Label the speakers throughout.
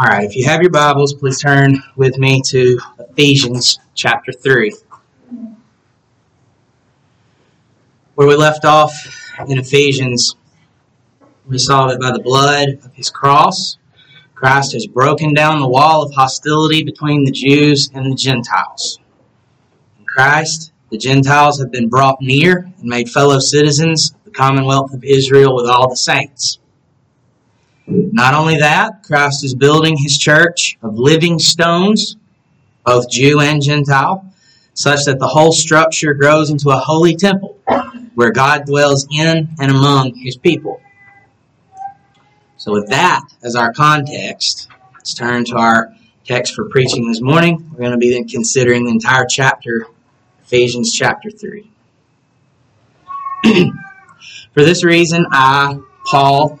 Speaker 1: All right, if you have your Bibles, please turn with me to Ephesians chapter 3. Where we left off in Ephesians, we saw that by the blood of his cross, Christ has broken down the wall of hostility between the Jews and the Gentiles. In Christ, the Gentiles have been brought near and made fellow citizens of the commonwealth of Israel with all the saints. Not only that, Christ is building his church of living stones, both Jew and Gentile, such that the whole structure grows into a holy temple where God dwells in and among his people. So, with that as our context, let's turn to our text for preaching this morning. We're going to be considering the entire chapter, Ephesians chapter 3. for this reason, I, Paul,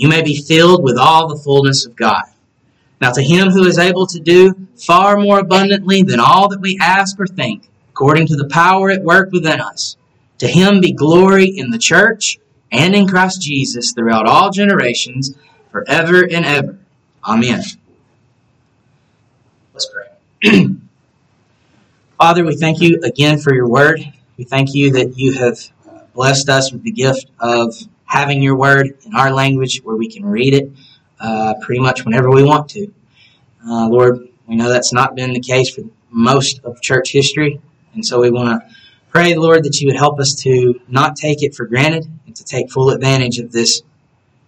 Speaker 1: you may be filled with all the fullness of God. Now, to him who is able to do far more abundantly than all that we ask or think, according to the power at work within us, to him be glory in the church and in Christ Jesus throughout all generations, forever and ever. Amen. Let's pray. Father, we thank you again for your word. We thank you that you have blessed us with the gift of having your word in our language where we can read it uh, pretty much whenever we want to. Uh, Lord, we know that's not been the case for most of church history, and so we want to pray, Lord, that you would help us to not take it for granted and to take full advantage of this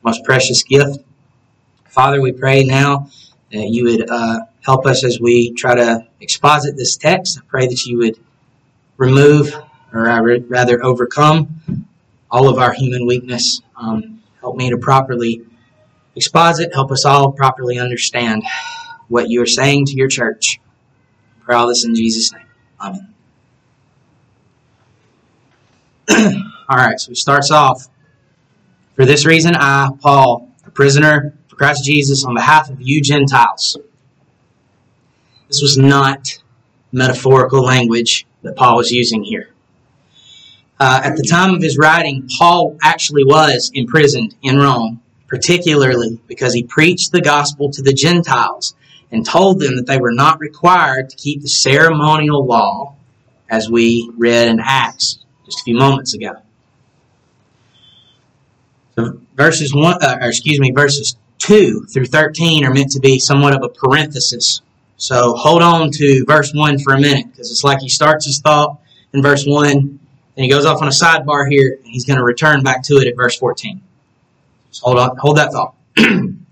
Speaker 1: most precious gift. Father, we pray now that you would uh, help us as we try to exposit this text. I pray that you would remove, or rather overcome, all of our human weakness. Um, help me to properly exposit, help us all properly understand what you are saying to your church. Pray all this in Jesus' name. Amen. all right, so he starts off. For this reason, I, Paul, a prisoner for Christ Jesus, on behalf of you Gentiles. This was not metaphorical language that Paul was using here. Uh, at the time of his writing, Paul actually was imprisoned in Rome, particularly because he preached the gospel to the Gentiles and told them that they were not required to keep the ceremonial law, as we read in Acts just a few moments ago. Verses one, uh, or excuse me, verses two through thirteen are meant to be somewhat of a parenthesis. So hold on to verse one for a minute because it's like he starts his thought in verse one and he goes off on a sidebar here, and he's going to return back to it at verse 14. Just hold on, hold that thought.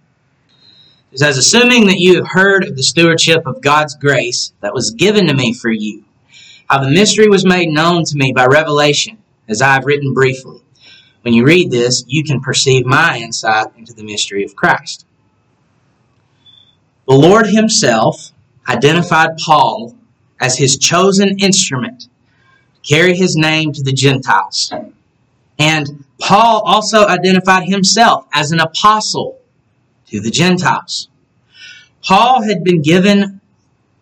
Speaker 1: It says, Assuming that you have heard of the stewardship of God's grace that was given to me for you, how the mystery was made known to me by revelation, as I have written briefly. When you read this, you can perceive my insight into the mystery of Christ. The Lord Himself identified Paul as His chosen instrument carry His name to the Gentiles. And Paul also identified himself as an apostle to the Gentiles. Paul had been given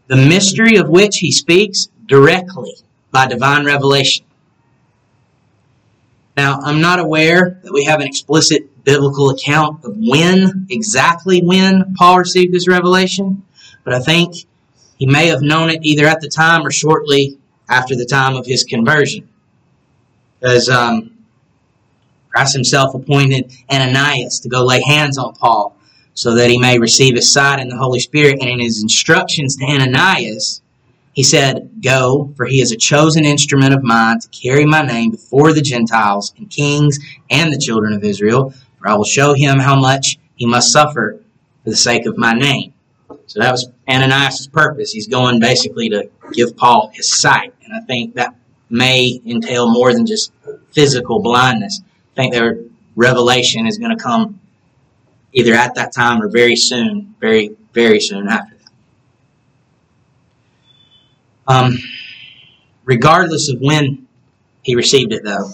Speaker 1: the mystery of which he speaks directly by divine revelation. Now, I'm not aware that we have an explicit biblical account of when, exactly when Paul received this revelation, but I think he may have known it either at the time or shortly after the time of his conversion. Because um, Christ himself appointed Ananias to go lay hands on Paul so that he may receive his sight in the Holy Spirit. And in his instructions to Ananias, he said, Go, for he is a chosen instrument of mine to carry my name before the Gentiles and kings and the children of Israel, for I will show him how much he must suffer for the sake of my name. So that was Ananias' purpose. He's going basically to give Paul his sight. And I think that may entail more than just physical blindness. I think their revelation is going to come either at that time or very soon, very, very soon after that. Um, regardless of when he received it, though,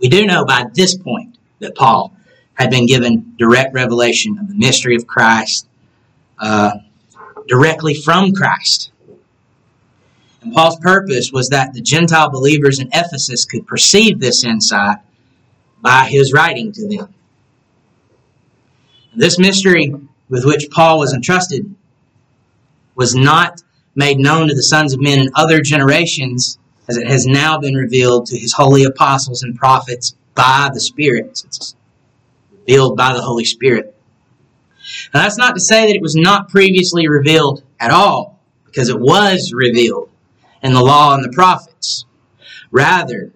Speaker 1: we do know by this point that Paul had been given direct revelation of the mystery of Christ uh, directly from Christ. And Paul's purpose was that the Gentile believers in Ephesus could perceive this insight by his writing to them. This mystery with which Paul was entrusted was not made known to the sons of men in other generations as it has now been revealed to his holy apostles and prophets by the Spirit. It's revealed by the Holy Spirit. Now, that's not to say that it was not previously revealed at all, because it was revealed in the law and the prophets. Rather,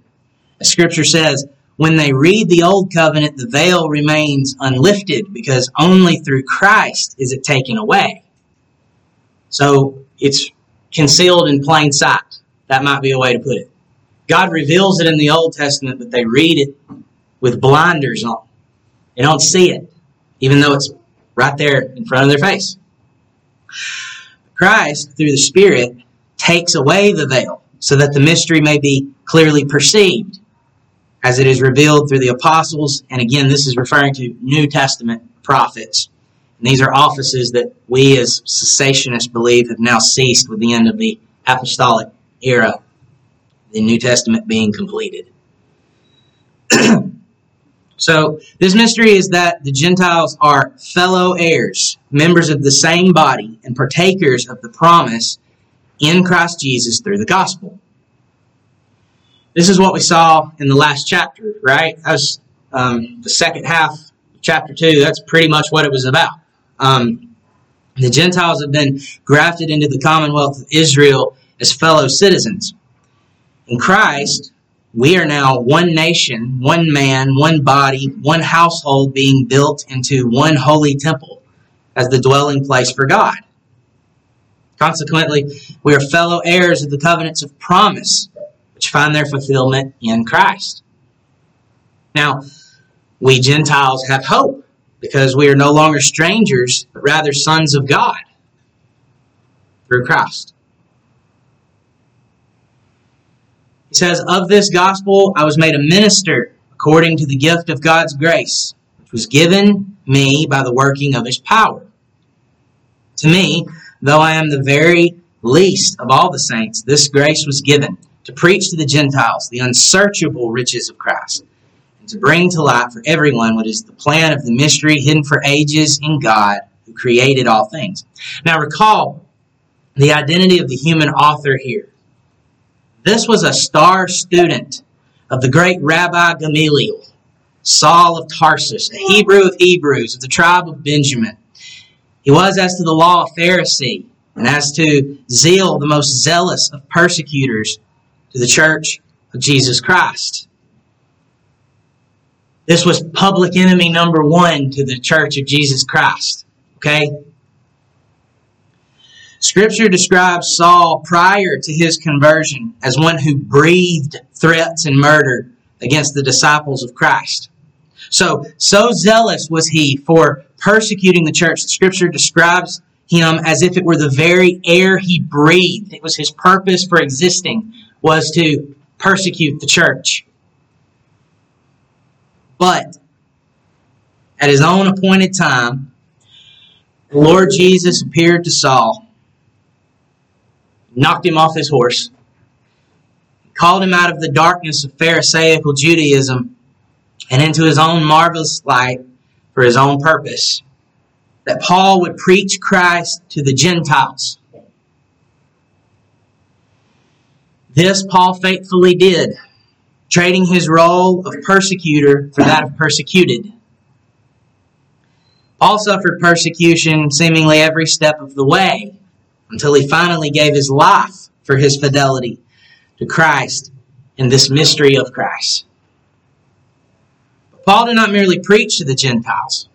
Speaker 1: as Scripture says, when they read the Old Covenant, the veil remains unlifted because only through Christ is it taken away. So it's concealed in plain sight. That might be a way to put it. God reveals it in the Old Testament, but they read it with blinders on. They don't see it, even though it's right there in front of their face. Christ, through the Spirit, takes away the veil so that the mystery may be clearly perceived as it is revealed through the apostles. And again, this is referring to New Testament prophets. And these are offices that we as cessationists believe have now ceased with the end of the apostolic era, the New Testament being completed. so, this mystery is that the Gentiles are fellow heirs, members of the same body, and partakers of the promise in Christ Jesus through the gospel. This is what we saw in the last chapter, right? That's um, the second half, chapter two. That's pretty much what it was about. Um, the Gentiles have been grafted into the commonwealth of Israel as fellow citizens. In Christ, we are now one nation, one man, one body, one household being built into one holy temple as the dwelling place for God. Consequently, we are fellow heirs of the covenants of promise which find their fulfillment in Christ. Now, we Gentiles have hope because we are no longer strangers, but rather sons of God through Christ. He says, Of this gospel I was made a minister according to the gift of God's grace, which was given me by the working of his power. To me, though I am the very least of all the saints, this grace was given to preach to the Gentiles the unsearchable riches of Christ, and to bring to light for everyone what is the plan of the mystery hidden for ages in God who created all things. Now recall the identity of the human author here. This was a star student of the great Rabbi Gamaliel, Saul of Tarsus, a Hebrew of Hebrews, of the tribe of Benjamin. He was, as to the law, a Pharisee, and as to zeal, the most zealous of persecutors to the church of Jesus Christ. This was public enemy number one to the church of Jesus Christ. Okay? Scripture describes Saul prior to his conversion as one who breathed threats and murder against the disciples of Christ. So, so zealous was he for persecuting the church. Scripture describes him as if it were the very air he breathed. It was his purpose for existing was to persecute the church. But at his own appointed time, the Lord Jesus appeared to Saul, knocked him off his horse, called him out of the darkness of Pharisaical Judaism and into his own marvelous light for his own purpose. That Paul would preach Christ to the Gentiles. This Paul faithfully did, trading his role of persecutor for that of persecuted. Paul suffered persecution seemingly every step of the way until he finally gave his life for his fidelity to Christ and this mystery of Christ. Paul did not merely preach to the Gentiles.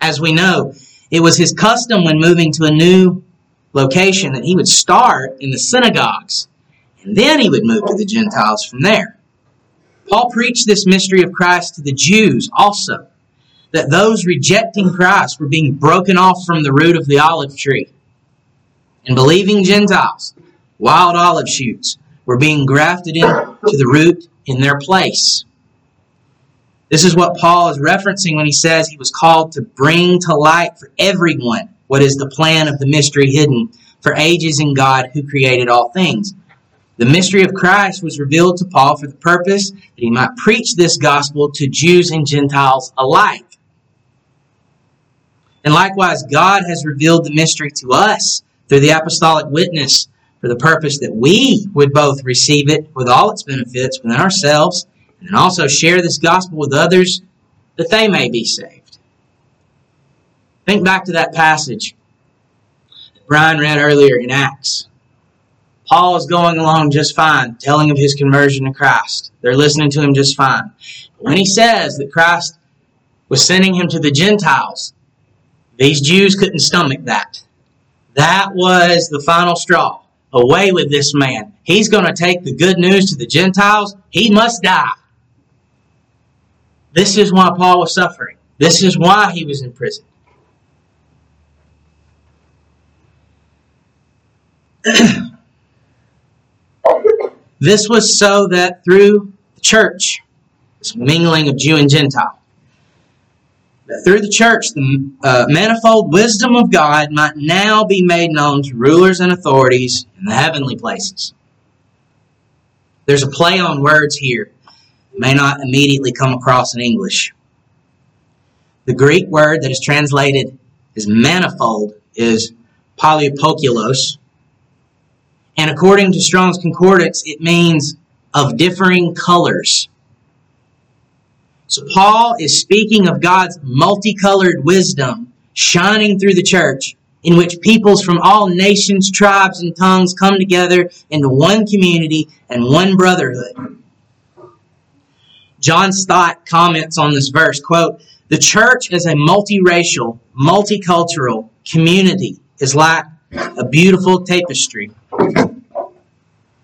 Speaker 1: As we know, it was his custom when moving to a new location that he would start in the synagogues and then he would move to the Gentiles from there. Paul preached this mystery of Christ to the Jews also, that those rejecting Christ were being broken off from the root of the olive tree. And believing Gentiles wild olive shoots were being grafted into the root in their place. This is what Paul is referencing when he says he was called to bring to light for everyone what is the plan of the mystery hidden for ages in God who created all things. The mystery of Christ was revealed to Paul for the purpose that he might preach this gospel to Jews and Gentiles alike. And likewise, God has revealed the mystery to us through the apostolic witness for the purpose that we would both receive it with all its benefits within ourselves and also share this gospel with others that they may be saved. Think back to that passage that Brian read earlier in Acts. Paul is going along just fine, telling of his conversion to Christ. They're listening to him just fine. But when he says that Christ was sending him to the Gentiles, these Jews couldn't stomach that. That was the final straw away with this man. He's going to take the good news to the Gentiles. He must die. This is why Paul was suffering. This is why he was in prison. this was so that through the church, this mingling of Jew and Gentile, through the church the uh, manifold wisdom of God might now be made known to rulers and authorities in the heavenly places. There's a play on words here. May not immediately come across in English. The Greek word that is translated as manifold is polypoikilos. And according to Strong's Concordance, it means of differing colors. So Paul is speaking of God's multicolored wisdom shining through the church in which peoples from all nations, tribes, and tongues come together into one community and one brotherhood. John Stott comments on this verse, quote, the church as a multiracial, multicultural community is like a beautiful tapestry.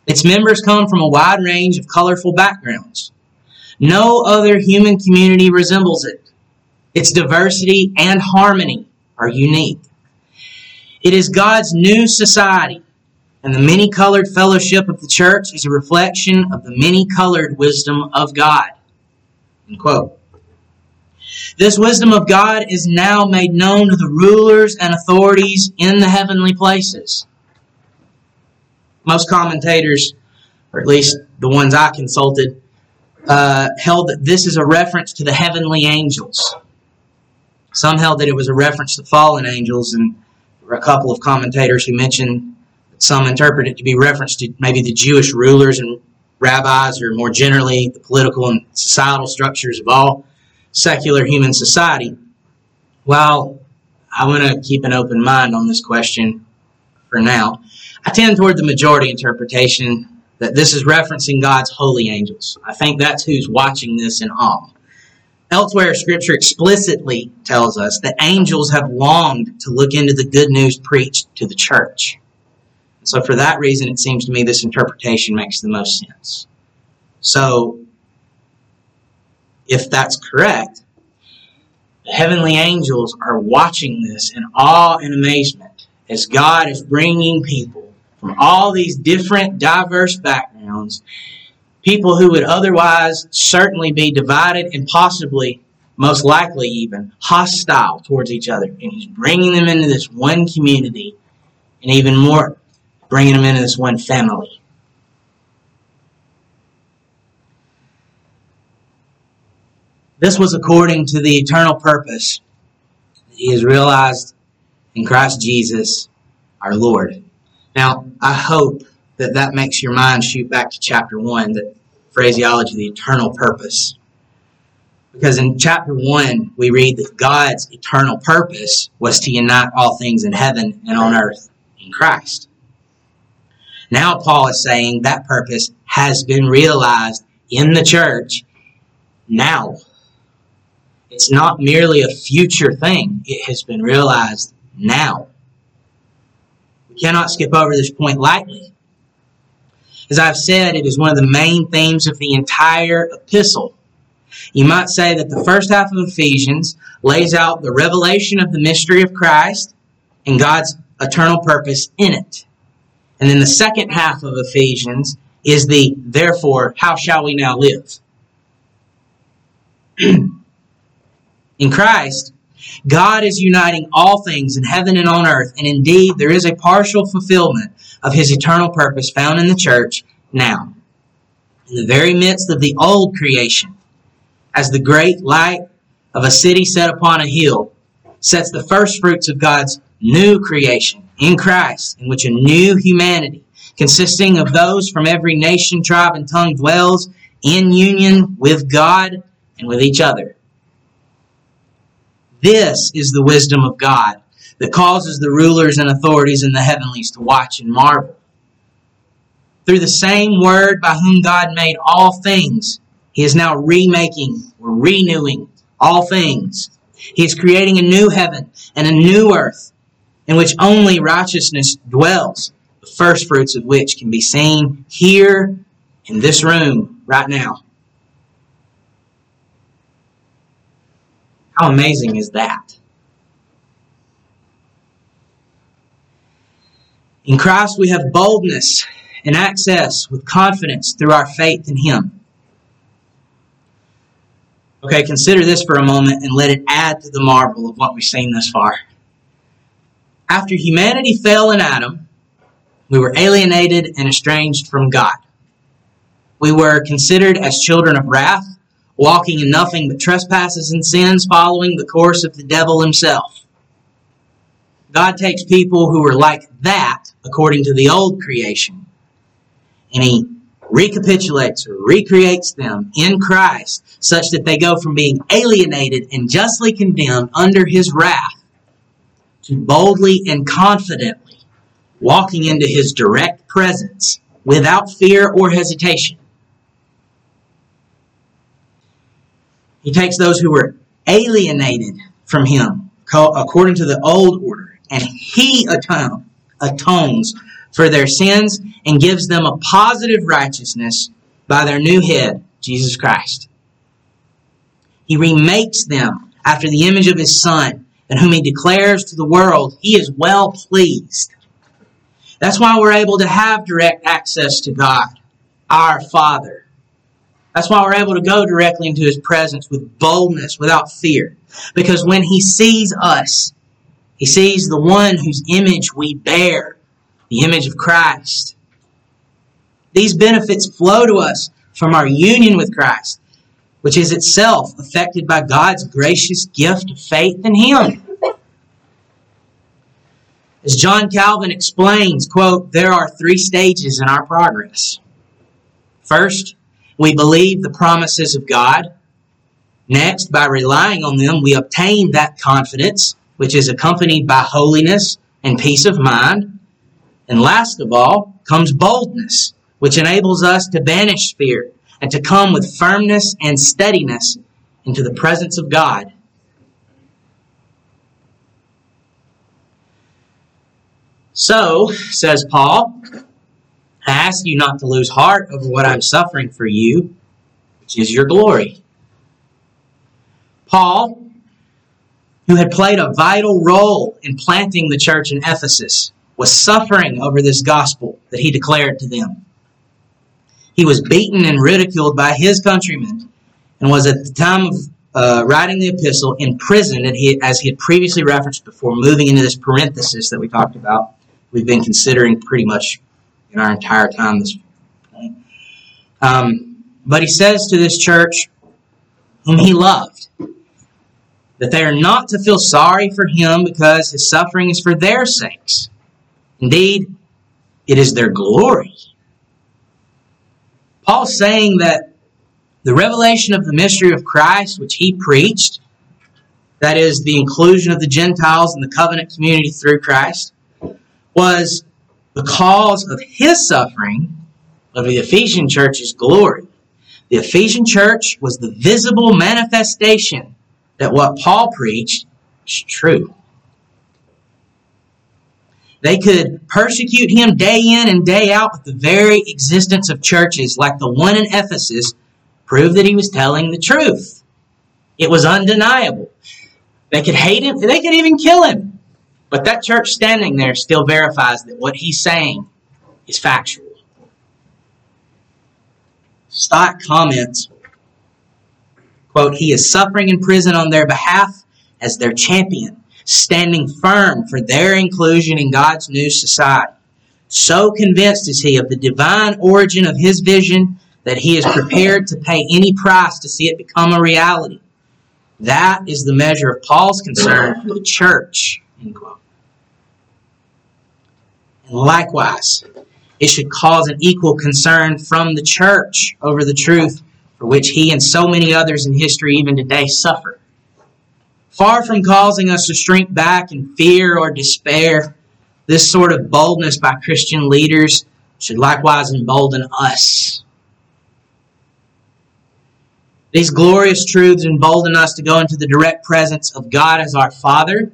Speaker 1: Its members come from a wide range of colorful backgrounds. No other human community resembles it. Its diversity and harmony are unique. It is God's new society, and the many colored fellowship of the church is a reflection of the many colored wisdom of God. This wisdom of God is now made known to the rulers and authorities in the heavenly places. Most commentators, or at least the ones I consulted, uh, held that this is a reference to the heavenly angels. Some held that it was a reference to fallen angels, and there were a couple of commentators who mentioned that some interpret it to be reference to maybe the Jewish rulers and rabbis, or more generally the political and societal structures of all secular human society. While I want to keep an open mind on this question for now, I tend toward the majority interpretation that this is referencing God's holy angels. I think that's who's watching this in awe. Elsewhere, Scripture explicitly tells us that angels have longed to look into the good news preached to the church. So, for that reason, it seems to me this interpretation makes the most sense. So, if that's correct, the heavenly angels are watching this in awe and amazement as God is bringing people from all these different, diverse backgrounds, people who would otherwise certainly be divided and possibly, most likely even, hostile towards each other. And He's bringing them into this one community and even more, bringing them into this one family. This was according to the eternal purpose that he has realized in Christ Jesus our Lord. Now, I hope that that makes your mind shoot back to chapter 1, the phraseology, the eternal purpose. Because in chapter 1, we read that God's eternal purpose was to unite all things in heaven and on earth in Christ. Now, Paul is saying that purpose has been realized in the church now. It's not merely a future thing, it has been realized now. We cannot skip over this point lightly. As I've said, it is one of the main themes of the entire epistle. You might say that the first half of Ephesians lays out the revelation of the mystery of Christ and God's eternal purpose in it. And then the second half of Ephesians is the therefore, how shall we now live? In Christ, God is uniting all things in heaven and on earth, and indeed there is a partial fulfillment of his eternal purpose found in the church now. In the very midst of the old creation, as the great light of a city set upon a hill sets the first fruits of God's new creation in Christ, in which a new humanity, consisting of those from every nation, tribe, and tongue, dwells in union with God and with each other. This is the wisdom of God that causes the rulers and authorities in the heavenlies to watch and marvel. Through the same word by whom God made all things, He is now remaking or renewing all things. He is creating a new heaven and a new earth in which only righteousness dwells, the first fruits of which can be seen here in this room right now. How amazing is that? In Christ, we have boldness and access with confidence through our faith in Him. Okay, consider this for a moment and let it add to the marvel of what we've seen thus far. After humanity fell in Adam, we were alienated and estranged from God. We were considered as children of wrath walking in nothing but trespasses and sins, following the course of the devil himself. God takes people who are like that, according to the old creation, and He recapitulates or recreates them in Christ such that they go from being alienated and justly condemned under His wrath to boldly and confidently walking into His direct presence without fear or hesitation. He takes those who were alienated from him according to the old order, and he atones for their sins and gives them a positive righteousness by their new head, Jesus Christ. He remakes them after the image of his Son, and whom he declares to the world he is well pleased. That's why we're able to have direct access to God, our Father. That's why we're able to go directly into His presence with boldness, without fear. Because when He sees us, He sees the one whose image we bear, the image of Christ. These benefits flow to us from our union with Christ, which is itself affected by God's gracious gift of faith in Him. As John Calvin explains, quote, there are three stages in our progress. First, we believe the promises of God. Next, by relying on them, we obtain that confidence, which is accompanied by holiness and peace of mind. And last of all comes boldness, which enables us to banish fear and to come with firmness and steadiness into the presence of God. So, says Paul, I ask you not to lose heart over what I'm suffering for you, which is your glory. Paul, who had played a vital role in planting the church in Ephesus, was suffering over this gospel that he declared to them. He was beaten and ridiculed by his countrymen and was at the time of uh, writing the epistle in prison, he, as he had previously referenced before, moving into this parenthesis that we talked about, we've been considering pretty much in our entire time this point. Um, but he says to this church, whom he loved, that they are not to feel sorry for him because his suffering is for their sakes. Indeed, it is their glory. Paul's saying that the revelation of the mystery of Christ, which he preached, that is, the inclusion of the Gentiles in the covenant community through Christ, was the cause of his suffering of the Ephesian church's glory. The Ephesian church was the visible manifestation that what Paul preached is true. They could persecute him day in and day out, but the very existence of churches like the one in Ephesus proved that he was telling the truth. It was undeniable. They could hate him, they could even kill him. But that church standing there still verifies that what he's saying is factual. Stott comments, quote, He is suffering in prison on their behalf as their champion standing firm for their inclusion in God's new society. So convinced is he of the divine origin of his vision that he is prepared to pay any price to see it become a reality. That is the measure of Paul's concern for the church. And likewise, it should cause an equal concern from the church over the truth for which he and so many others in history, even today, suffer. Far from causing us to shrink back in fear or despair, this sort of boldness by Christian leaders should likewise embolden us. These glorious truths embolden us to go into the direct presence of God as our Father.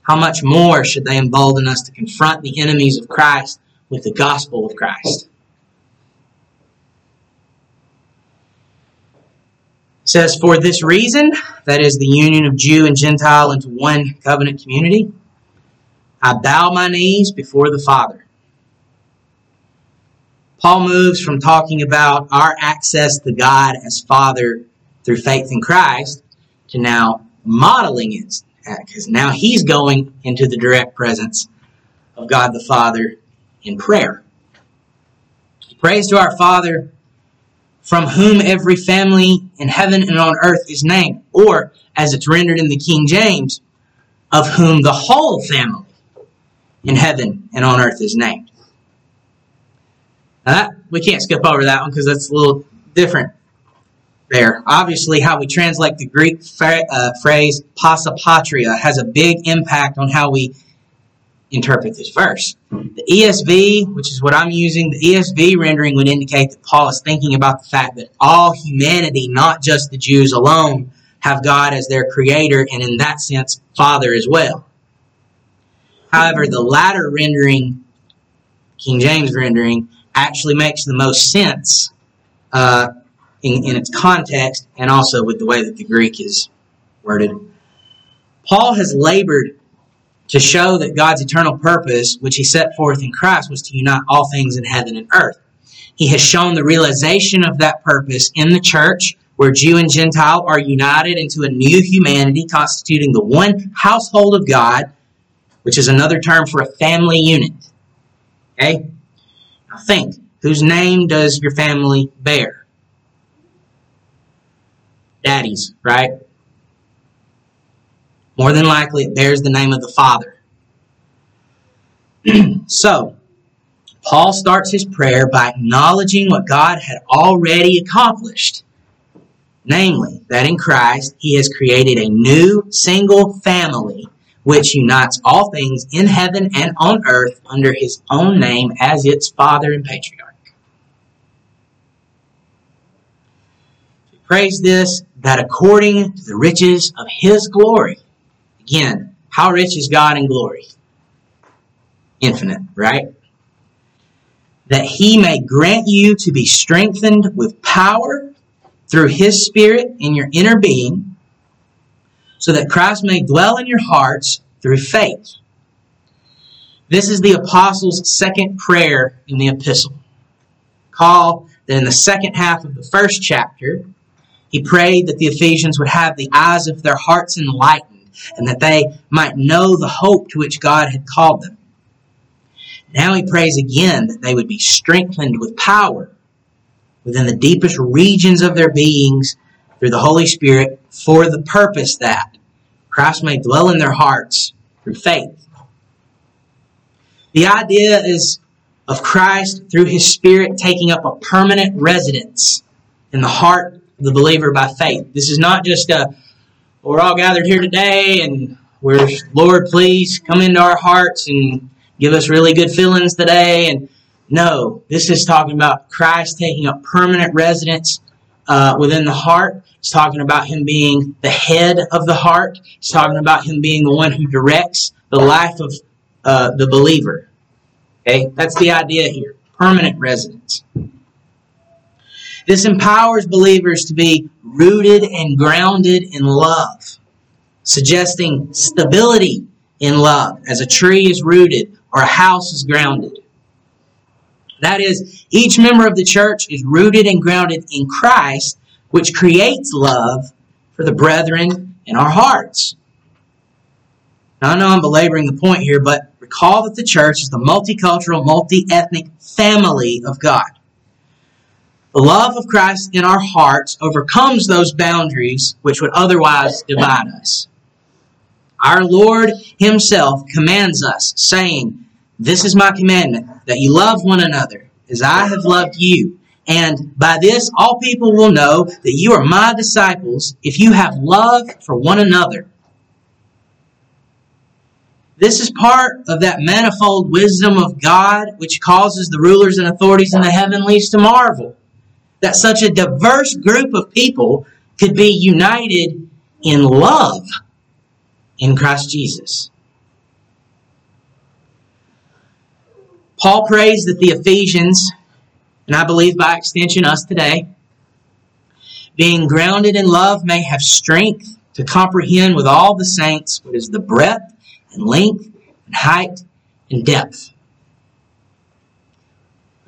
Speaker 1: How much more should they embolden us to confront the enemies of Christ with the gospel of Christ? Says, For this reason, that is the union of Jew and Gentile into one covenant community, I bow my knees before the Father. Paul moves from talking about our access to God as Father through faith in Christ to now modeling it, because now he's going into the direct presence of God the Father in prayer. He prays to our Father from whom every family in heaven and on earth is named, or as it's rendered in the King James, of whom the whole family in heaven and on earth is named. Now that, we can't skip over that one because that's a little different there. Obviously, how we translate the Greek uh, phrase pasa patria has a big impact on how we interpret this verse. The ESV, which is what I'm using, the ESV rendering would indicate that Paul is thinking about the fact that all humanity, not just the Jews alone, have God as their creator and in that sense, Father as well. However, the latter rendering, King James rendering, actually makes the most sense uh, in, in its context and also with the way that the Greek is worded. Paul has labored to show that God's eternal purpose, which he set forth in Christ, was to unite all things in heaven and earth. He has shown the realization of that purpose in the church, where Jew and Gentile are united into a new humanity constituting the one household of God, which is another term for a family unit. Okay? Now think, whose name does your family bear? Daddy's, right? More than likely, it bears the name of the Father. so, Paul starts his prayer by acknowledging what God had already accomplished. Namely, that in Christ he has created a new single family which unites all things in heaven and on earth under his own name as its father and patriarch. He prays this that according to the riches of his glory, again, how rich is God in glory? Infinite, right? That he may grant you to be strengthened with power through his Spirit in your inner being, so that Christ may dwell in your hearts through faith. This is the apostles' second prayer in the epistle. Call that in the second half of the first chapter, he prayed that the Ephesians would have the eyes of their hearts enlightened and that they might know the hope to which God had called them. Now he prays again that they would be strengthened with power within the deepest regions of their beings through the Holy Spirit for the purpose that Christ may dwell in their hearts through faith. The idea is of Christ through his Spirit taking up a permanent residence in the heart of the believer by faith. This is not just a, we're all gathered here today and we're, Lord, please come into our hearts and give us really good feelings today. And no, this is talking about Christ taking up permanent residence uh, within the heart. It's talking about him being the head of the heart. It's talking about him being the one who directs the life of uh, the believer. Okay, that's the idea here permanent residence. This empowers believers to be rooted and grounded in love, suggesting stability in love as a tree is rooted or a house is grounded. That is, each member of the church is rooted and grounded in Christ, which creates love for the brethren in our hearts. Now, I know I'm belaboring the point here, but recall that the church is the multicultural, multi ethnic family of God. The love of Christ in our hearts overcomes those boundaries which would otherwise divide us. Our Lord Himself commands us, saying, This is my commandment, that you love one another, as I have loved you. And by this all people will know that you are my disciples if you have love for one another. This is part of that manifold wisdom of God which causes the rulers and authorities in the heavenlies to marvel. That such a diverse group of people could be united in love in Christ Jesus. Paul prays that the Ephesians, and I believe by extension us today, being grounded in love, may have strength to comprehend with all the saints what is the breadth and length and height and depth.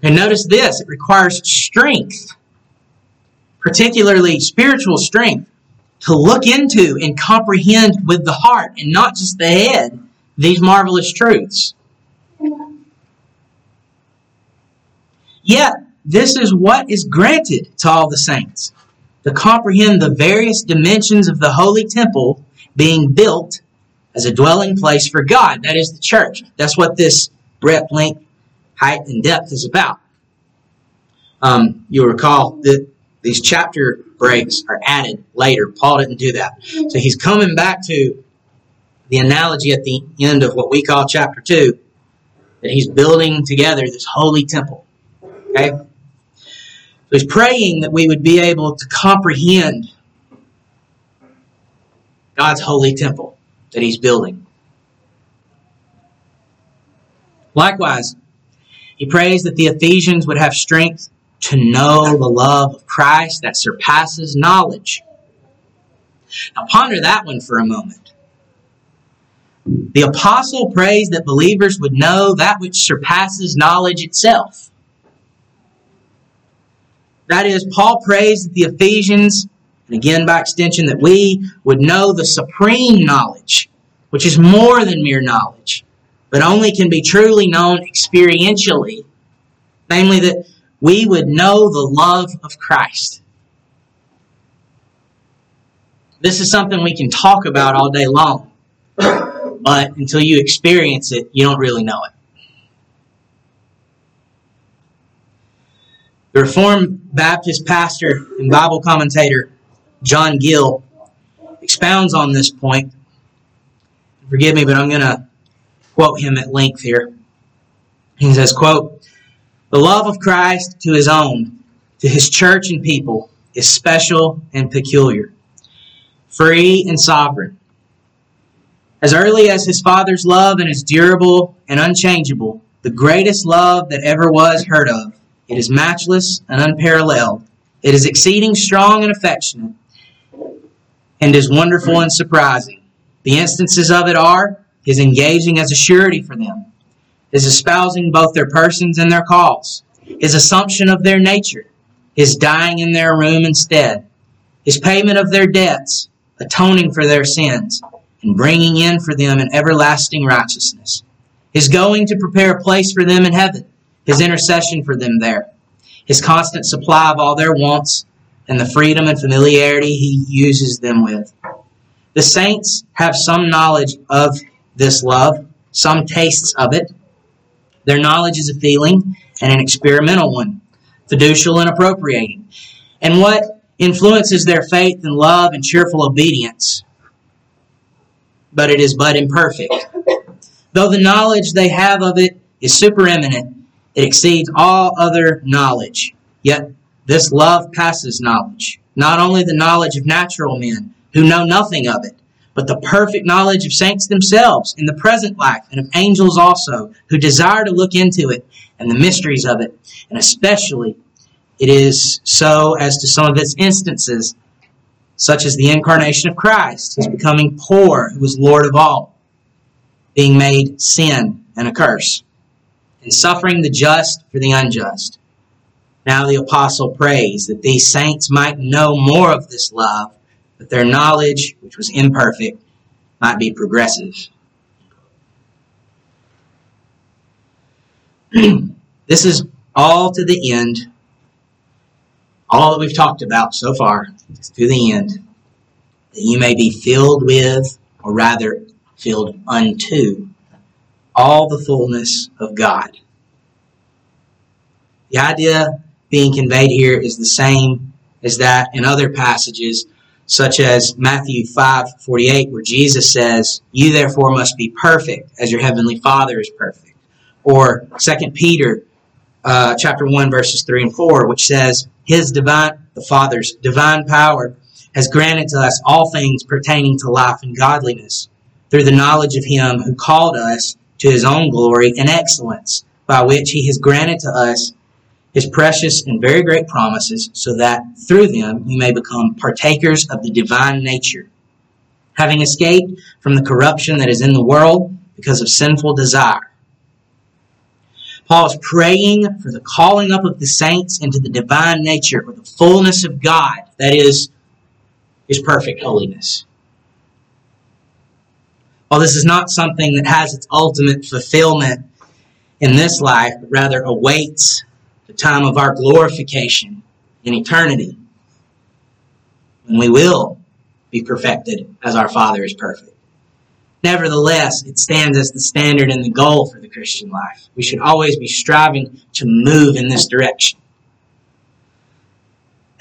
Speaker 1: And notice this it requires strength, particularly spiritual strength, to look into and comprehend with the heart and not just the head these marvelous truths. Yet, this is what is granted to all the saints to comprehend the various dimensions of the holy temple being built as a dwelling place for God. That is the church. That's what this breadth, length, height, and depth is about. Um, you'll recall that these chapter breaks are added later. Paul didn't do that. So he's coming back to the analogy at the end of what we call chapter 2 that he's building together this holy temple. Okay? So he's praying that we would be able to comprehend God's holy temple that he's building. Likewise, he prays that the Ephesians would have strength to know the love of Christ that surpasses knowledge. Now ponder that one for a moment. The apostle prays that believers would know that which surpasses knowledge itself. That is, Paul prays that the Ephesians and again, by extension, that we would know the supreme knowledge, which is more than mere knowledge, but only can be truly known experientially. Namely, that we would know the love of Christ. This is something we can talk about all day long, but until you experience it, you don't really know it. The Reformed Baptist pastor and Bible commentator John Gill expounds on this point. Forgive me, but I'm going to quote him at length here. He says, quote, The love of Christ to his own, to his church and people, is special and peculiar, free and sovereign. As early as his Father's love and is durable and unchangeable, the greatest love that ever was heard of. It is matchless and unparalleled. It is exceeding strong and affectionate, and is wonderful and surprising. The instances of it are his engaging as a surety for them, his espousing both their persons and their cause, his assumption of their nature, his dying in their room instead, his payment of their debts, atoning for their sins, and bringing in for them an everlasting righteousness, his going to prepare a place for them in heaven, his intercession for them there, his constant supply of all their wants, and the freedom and familiarity he uses them with. The saints have some knowledge of this love, some tastes of it. Their knowledge is a feeling and an experimental one, fiducial and appropriating. And what influences their faith and love and cheerful obedience? But it is but imperfect. Though the knowledge they have of it is supereminent, it exceeds all other knowledge. Yet this love passes knowledge. Not only the knowledge of natural men who know nothing of it, but the perfect knowledge of saints themselves in the present life and of angels also who desire to look into it and the mysteries of it. And especially it is so as to some of its instances, such as the incarnation of Christ, his becoming poor, who was Lord of all, being made sin and a curse, and suffering the just for the unjust. Now the apostle prays that these saints might know more of this love that their knowledge, which was imperfect, might be progressive. this is all to the end, all that we've talked about so far, to the end, that you may be filled with, or rather, filled unto, all the fullness of God. The idea being conveyed here is the same as that in other passages such as Matthew 5:48 where Jesus says, "You therefore must be perfect as your heavenly Father is perfect." Or 2 Peter uh, chapter 1 verses 3 and 4 which says, "His divine the Father's divine power has granted to us all things pertaining to life and godliness through the knowledge of him who called us to his own glory and excellence, by which he has granted to us his precious and very great promises, so that through them you may become partakers of the divine nature, having escaped from the corruption that is in the world because of sinful desire. Paul is praying for the calling up of the saints into the divine nature or the fullness of God, that is, his perfect holiness. While this is not something that has its ultimate fulfillment in this life, but rather awaits the time of our glorification in eternity, when we will be perfected as our Father is perfect. Nevertheless, it stands as the standard and the goal for the Christian life. We should always be striving to move in this direction.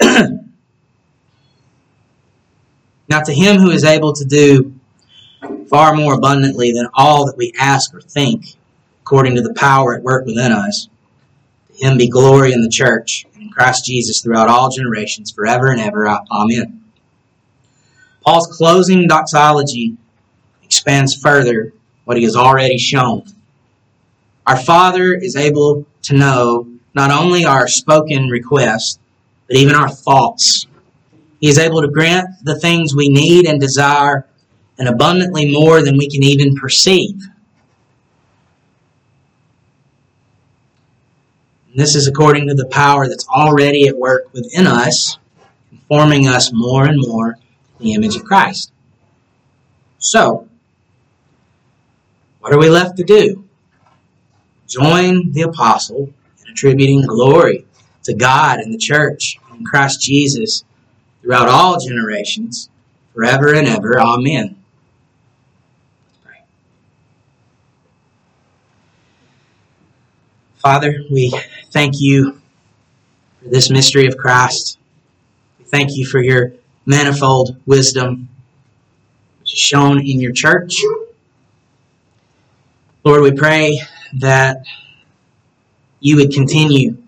Speaker 1: now, to him who is able to do far more abundantly than all that we ask or think, according to the power at work within us, him be glory in the church and in Christ Jesus throughout all generations, forever and ever. Amen. Paul's closing doxology expands further what he has already shown. Our Father is able to know not only our spoken requests, but even our thoughts. He is able to grant the things we need and desire and abundantly more than we can even perceive. And this is according to the power that's already at work within us, forming us more and more in the image of Christ. So, what are we left to do? Join the apostle in attributing glory to God and the church and Christ Jesus throughout all generations, forever and ever. Amen. Father, we thank you for this mystery of Christ. We thank you for your manifold wisdom, which is shown in your church. Lord, we pray that you would continue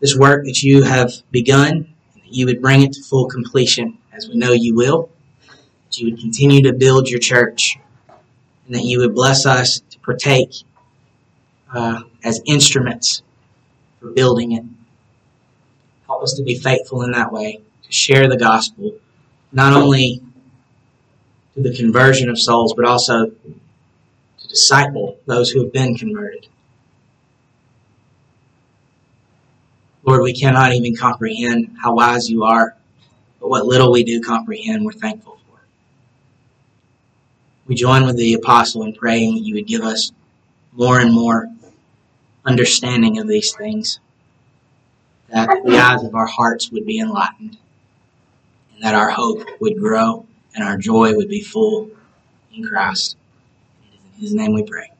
Speaker 1: this work that you have begun that you would bring it to full completion, as we know you will, that you would continue to build your church, and that you would bless us to partake uh, as instruments for building it. Help us to be faithful in that way, to share the gospel, not only to the conversion of souls, but also to disciple those who have been converted. Lord, we cannot even comprehend how wise you are, but what little we do comprehend, we're thankful for. We join with the apostle in praying that you would give us more and more understanding of these things, that the eyes of our hearts would be enlightened, and that our hope would grow and our joy would be full in Christ. In his name we pray.